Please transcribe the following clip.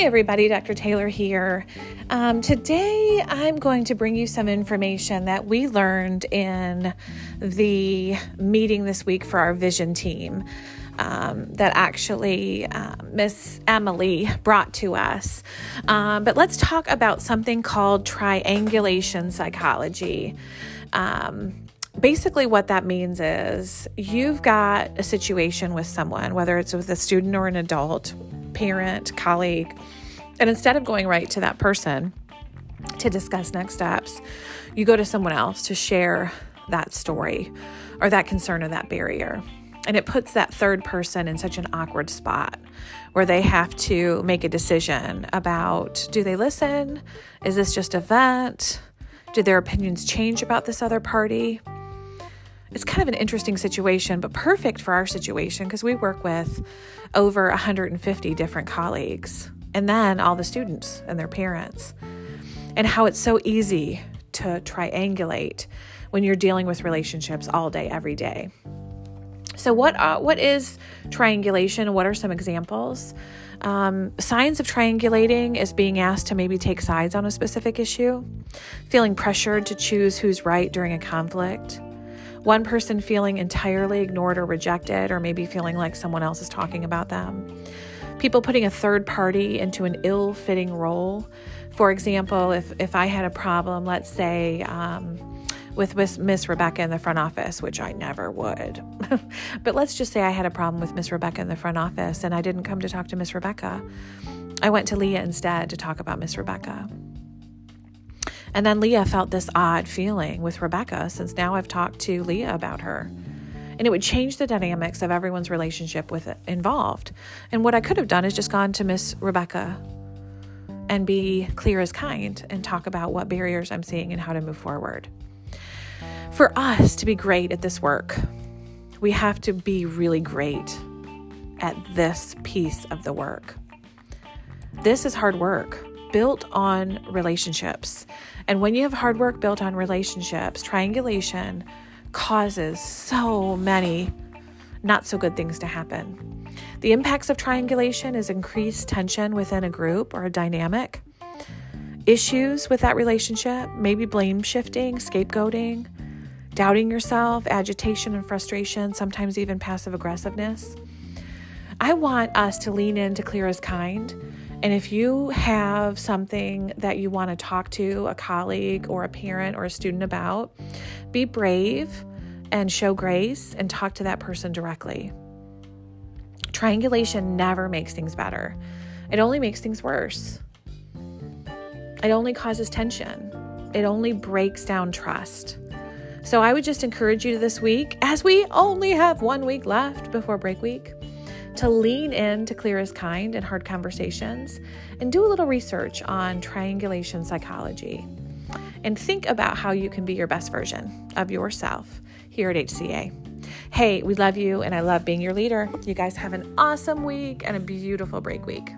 Hey, everybody, Dr. Taylor here. Um, today, I'm going to bring you some information that we learned in the meeting this week for our vision team. Um, that actually uh, Miss Emily brought to us. Um, but let's talk about something called triangulation psychology. Um, basically, what that means is you've got a situation with someone, whether it's with a student or an adult, parent, colleague, and instead of going right to that person to discuss next steps, you go to someone else to share that story or that concern or that barrier. And it puts that third person in such an awkward spot where they have to make a decision about do they listen? Is this just a vent? Do their opinions change about this other party? It's kind of an interesting situation, but perfect for our situation because we work with over 150 different colleagues and then all the students and their parents, and how it's so easy to triangulate when you're dealing with relationships all day, every day. So, what uh, what is triangulation? What are some examples? Um, signs of triangulating is being asked to maybe take sides on a specific issue, feeling pressured to choose who's right during a conflict, one person feeling entirely ignored or rejected, or maybe feeling like someone else is talking about them. People putting a third party into an ill fitting role. For example, if, if I had a problem, let's say, um, with Miss, Miss Rebecca in the front office, which I never would. but let's just say I had a problem with Miss Rebecca in the front office and I didn't come to talk to Miss Rebecca. I went to Leah instead to talk about Miss Rebecca. And then Leah felt this odd feeling with Rebecca since now I've talked to Leah about her. And it would change the dynamics of everyone's relationship with involved. And what I could have done is just gone to Miss Rebecca and be clear as kind and talk about what barriers I'm seeing and how to move forward. For us to be great at this work, we have to be really great at this piece of the work. This is hard work built on relationships. And when you have hard work built on relationships, triangulation causes so many not so good things to happen. The impacts of triangulation is increased tension within a group or a dynamic, issues with that relationship, maybe blame shifting, scapegoating, doubting yourself, agitation and frustration, sometimes even passive aggressiveness. I want us to lean into clear as kind and if you have something that you want to talk to a colleague or a parent or a student about, be brave and show grace and talk to that person directly. Triangulation never makes things better, it only makes things worse. It only causes tension, it only breaks down trust. So I would just encourage you this week, as we only have one week left before break week to lean in to clear as kind and hard conversations and do a little research on triangulation psychology and think about how you can be your best version of yourself here at HCA. Hey, we love you and I love being your leader. You guys have an awesome week and a beautiful break week.